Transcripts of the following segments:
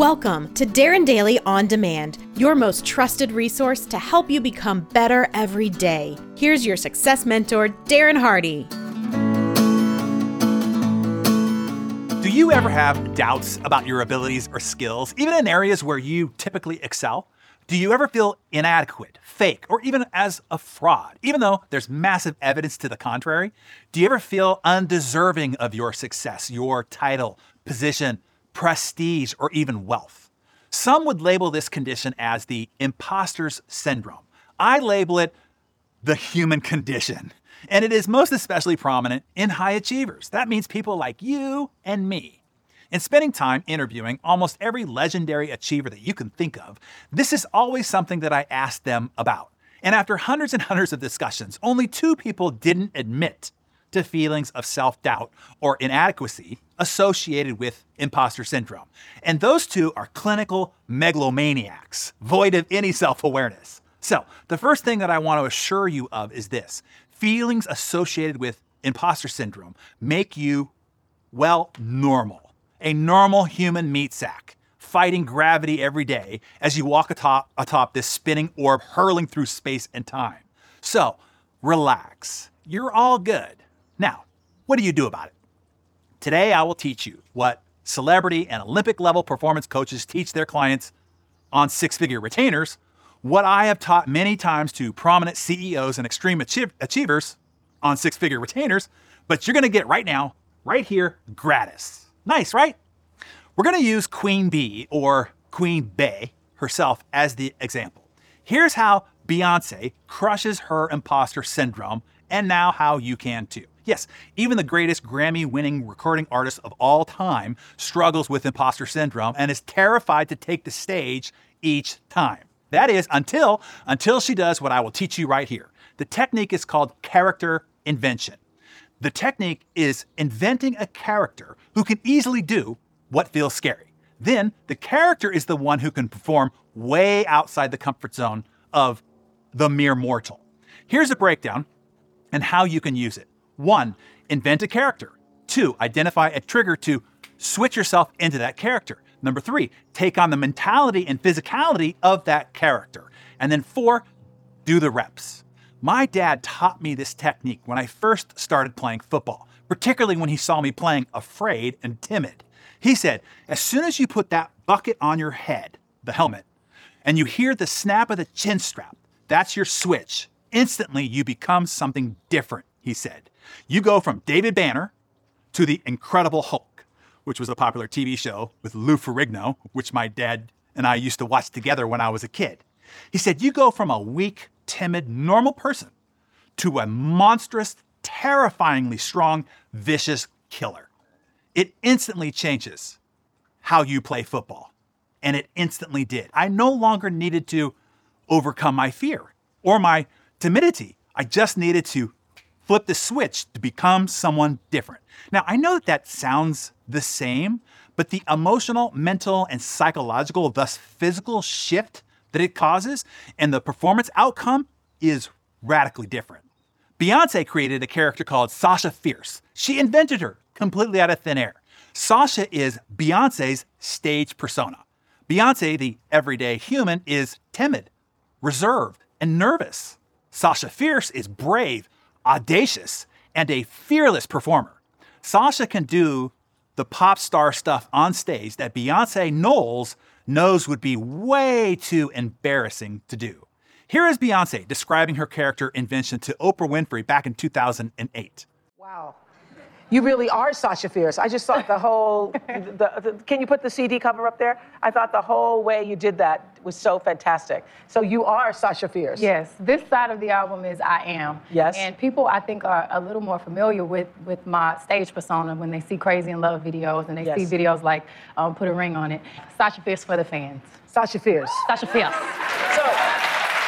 Welcome to Darren Daily On Demand, your most trusted resource to help you become better every day. Here's your success mentor, Darren Hardy. Do you ever have doubts about your abilities or skills, even in areas where you typically excel? Do you ever feel inadequate, fake, or even as a fraud, even though there's massive evidence to the contrary? Do you ever feel undeserving of your success, your title, position, prestige, or even wealth? Some would label this condition as the imposter's syndrome. I label it the human condition. And it is most especially prominent in high achievers. That means people like you and me. In spending time interviewing almost every legendary achiever that you can think of, this is always something that I ask them about. And after hundreds and hundreds of discussions, only two people didn't admit to feelings of self doubt or inadequacy associated with imposter syndrome. And those two are clinical megalomaniacs, void of any self awareness. So, the first thing that I want to assure you of is this feelings associated with imposter syndrome make you, well, normal a normal human meat sack, fighting gravity every day as you walk atop, atop this spinning orb hurling through space and time. So, relax. You're all good. Now, what do you do about it? Today, I will teach you what celebrity and Olympic level performance coaches teach their clients on six figure retainers, what I have taught many times to prominent CEOs and extreme achievers on six figure retainers, but you're gonna get right now, right here, gratis. Nice, right? We're to use Queen Bee or Queen Bey herself as the example. Here's how Beyonce crushes her imposter syndrome, and now how you can too. Yes, even the greatest Grammy winning recording artist of all time struggles with imposter syndrome and is terrified to take the stage each time. That is until until she does what I will teach you right here. The technique is called character invention. The technique is inventing a character who can easily do what feels scary. Then the character is the one who can perform way outside the comfort zone of the mere mortal. Here's a breakdown and how you can use it. One, invent a character. Two, identify a trigger to switch yourself into that character. Number three, take on the mentality and physicality of that character. And then four, do the reps. My dad taught me this technique when I first started playing football, particularly when he saw me playing afraid and timid. He said, as soon as you put that bucket on your head, the helmet, and you hear the snap of the chin strap, that's your switch. Instantly, you become something different, he said. You go from David Banner to the Incredible Hulk, which was a popular TV show with Lou Ferrigno, which my dad and I used to watch together when I was a kid. He said, You go from a weak, timid, normal person to a monstrous, terrifyingly strong, vicious killer. It instantly changes how you play football. And it instantly did. I no longer needed to overcome my fear or my timidity. I just needed to flip the switch to become someone different. Now, I know that that sounds the same, but the emotional, mental, and psychological, thus physical shift that it causes and the performance outcome is radically different. Beyonce created a character called Sasha Fierce. She invented her completely out of thin air. Sasha is Beyonce's stage persona. Beyonce, the everyday human, is timid, reserved, and nervous. Sasha Fierce is brave, audacious, and a fearless performer. Sasha can do the pop star stuff on stage that Beyonce Knowles knows would be way too embarrassing to do. Here is Beyonce describing her character invention to Oprah Winfrey back in 2008. Wow. You really are Sasha Fierce. I just thought the whole, the, the, can you put the CD cover up there? I thought the whole way you did that was so fantastic. So you are Sasha Fierce. Yes, this side of the album is I Am. Yes. And people, I think, are a little more familiar with, with my stage persona when they see Crazy in Love videos and they yes. see videos like um, Put a Ring on It. Sasha Fierce for the fans. Sasha Fierce. Sasha Fierce. So,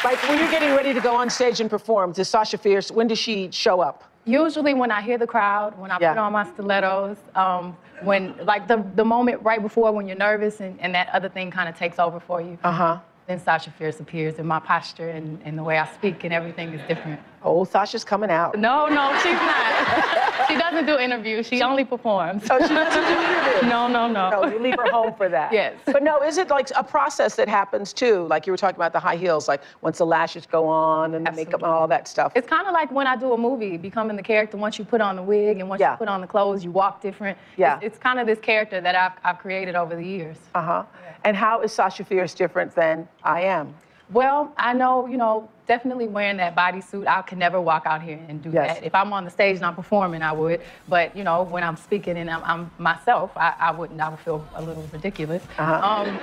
like when you're getting ready to go on stage and perform, does Sasha Fierce, when does she show up? Usually when I hear the crowd, when I yeah. put on my stilettos, um, when like the, the moment right before when you're nervous and, and that other thing kind of takes over for you. Uh-huh. Then Sasha Fierce appears and my posture and, and the way I speak and everything is different. Old Sasha's coming out. No, no, she's not. she doesn't do interviews. She only performs. Oh, she doesn't do interviews? No, no, no. No, you leave her home for that. Yes. But no, is it like a process that happens too? Like you were talking about the high heels, like once the lashes go on and the makeup and all that stuff. It's kind of like when I do a movie, becoming the character. Once you put on the wig and once Yeah. you put on the clothes, you walk different. Yeah. It's, it's kind of this character that I've, I've created over the years. Uh huh. And how is Sasha Fierce different than I am? Well, I know, you know, definitely wearing that bodysuit, I could never walk out here and do Yes. that. If I'm on the stage and I'm performing, I would. But, you know, when I'm speaking and I'm, I'm myself, I, I wouldn't. I would feel a little ridiculous. Um,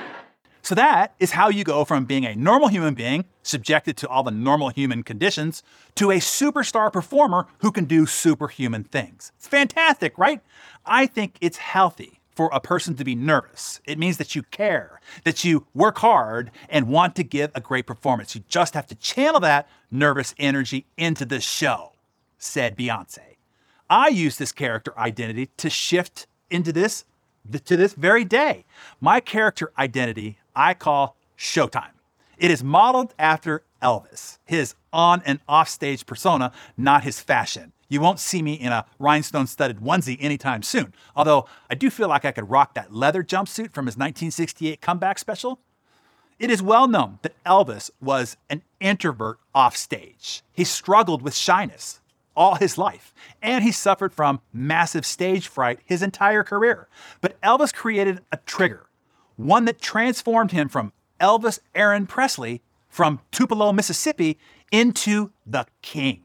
So that is how you go from being a normal human being, subjected to all the normal human conditions, to a superstar performer who can do superhuman things. It's fantastic, right? I think it's healthy for a person to be nervous. It means that you care, that you work hard and want to give a great performance. You just have to channel that nervous energy into the show, said Beyonce. I use this character identity to shift into this to this very day. My character identity I call Showtime. It is modeled after Elvis, his on and off stage persona, not his fashion. You won't see me in a rhinestone studded onesie anytime soon, although I do feel like I could rock that leather jumpsuit from his 1968 comeback special. It is well known that Elvis was an introvert off stage. He struggled with shyness all his life, and he suffered from massive stage fright his entire career. But Elvis created a trigger, one that transformed him from Elvis Aaron Presley from Tupelo, Mississippi, into the king,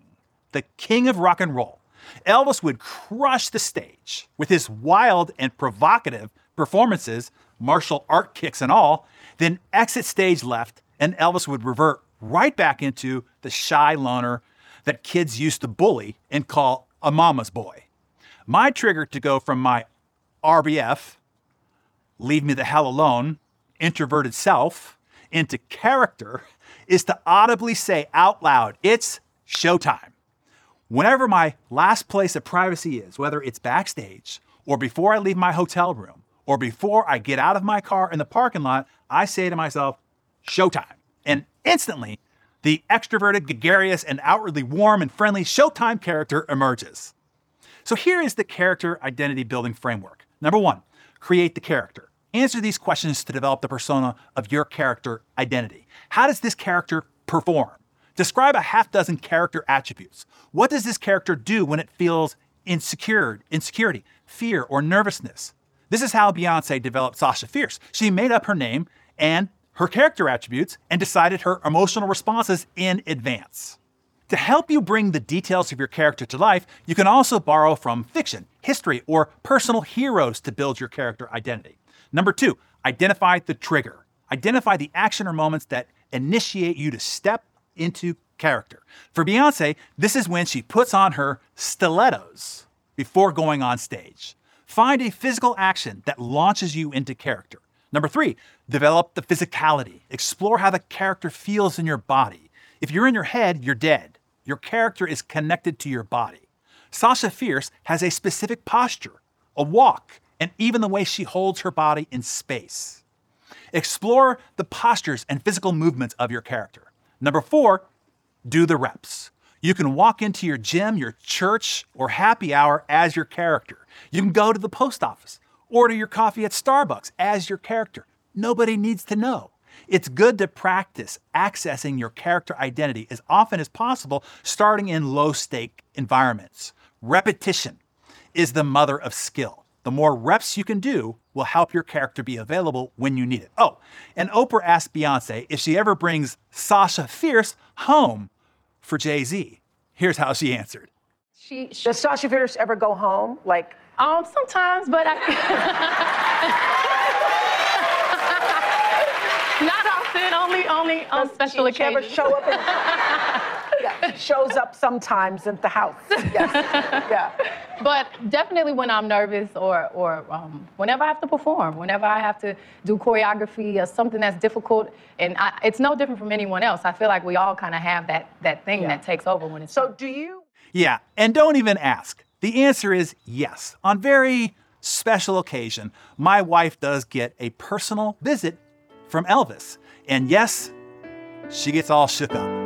the king of rock and roll. Elvis would crush the stage with his wild and provocative performances, martial art kicks and all, then exit stage left, and Elvis would revert right back into the shy loner that kids used to bully and call a mama's boy. My trigger to go from my RBF, leave me the hell alone, introverted self, into character is to audibly say out loud, it's showtime. Whenever my last place of privacy is, whether it's backstage or before I leave my hotel room or before I get out of my car in the parking lot, I say to myself, showtime. And instantly, the extroverted, gregarious, and outwardly warm and friendly showtime character emerges. So here is the character identity building framework. Number one, create the character. Answer these questions to develop the persona of your character identity. How does this character perform? Describe a half dozen character attributes. What does this character do when it feels insecure, insecurity, fear, or nervousness? This is how Beyonce developed Sasha Fierce. She made up her name and her character attributes and decided her emotional responses in advance. To help you bring the details of your character to life, you can also borrow from fiction, history, or personal heroes to build your character identity. Number two, identify the trigger. Identify the action or moments that initiate you to step into character. For Beyonce, this is when she puts on her stilettos before going on stage. Find a physical action that launches you into character. Number three, develop the physicality. Explore how the character feels in your body. If you're in your head, you're dead. Your character is connected to your body. Sasha Fierce has a specific posture, a walk, and even the way she holds her body in space. Explore the postures and physical movements of your character. Number four, do the reps. You can walk into your gym, your church, or happy hour as your character. You can go to the post office, order your coffee at Starbucks as your character. Nobody needs to know. It's good to practice accessing your character identity as often as possible, starting in low stake environments. Repetition is the mother of skill. The more reps you can do will help your character be available when you need it. Oh, and Oprah asked Beyonce if she ever brings Sasha Fierce home for Jay Z. Here's how she answered. she, she Does Sasha Fierce ever go home? Like, um, sometimes, but I. Not often, only only on special she, she ever show up? In, yeah, she shows up sometimes at the house. Yes. Yeah. But definitely when I'm nervous or, or um, whenever I have to perform, whenever I have to do choreography or something that's difficult, and I, it's no different from anyone else. I feel like we all kind of have that, that thing Yeah. that takes over when it's So do you? Yeah, and don't even ask. The answer is yes. On very special occasion, my wife does get a personal visit from Elvis. And yes, she gets all shook up.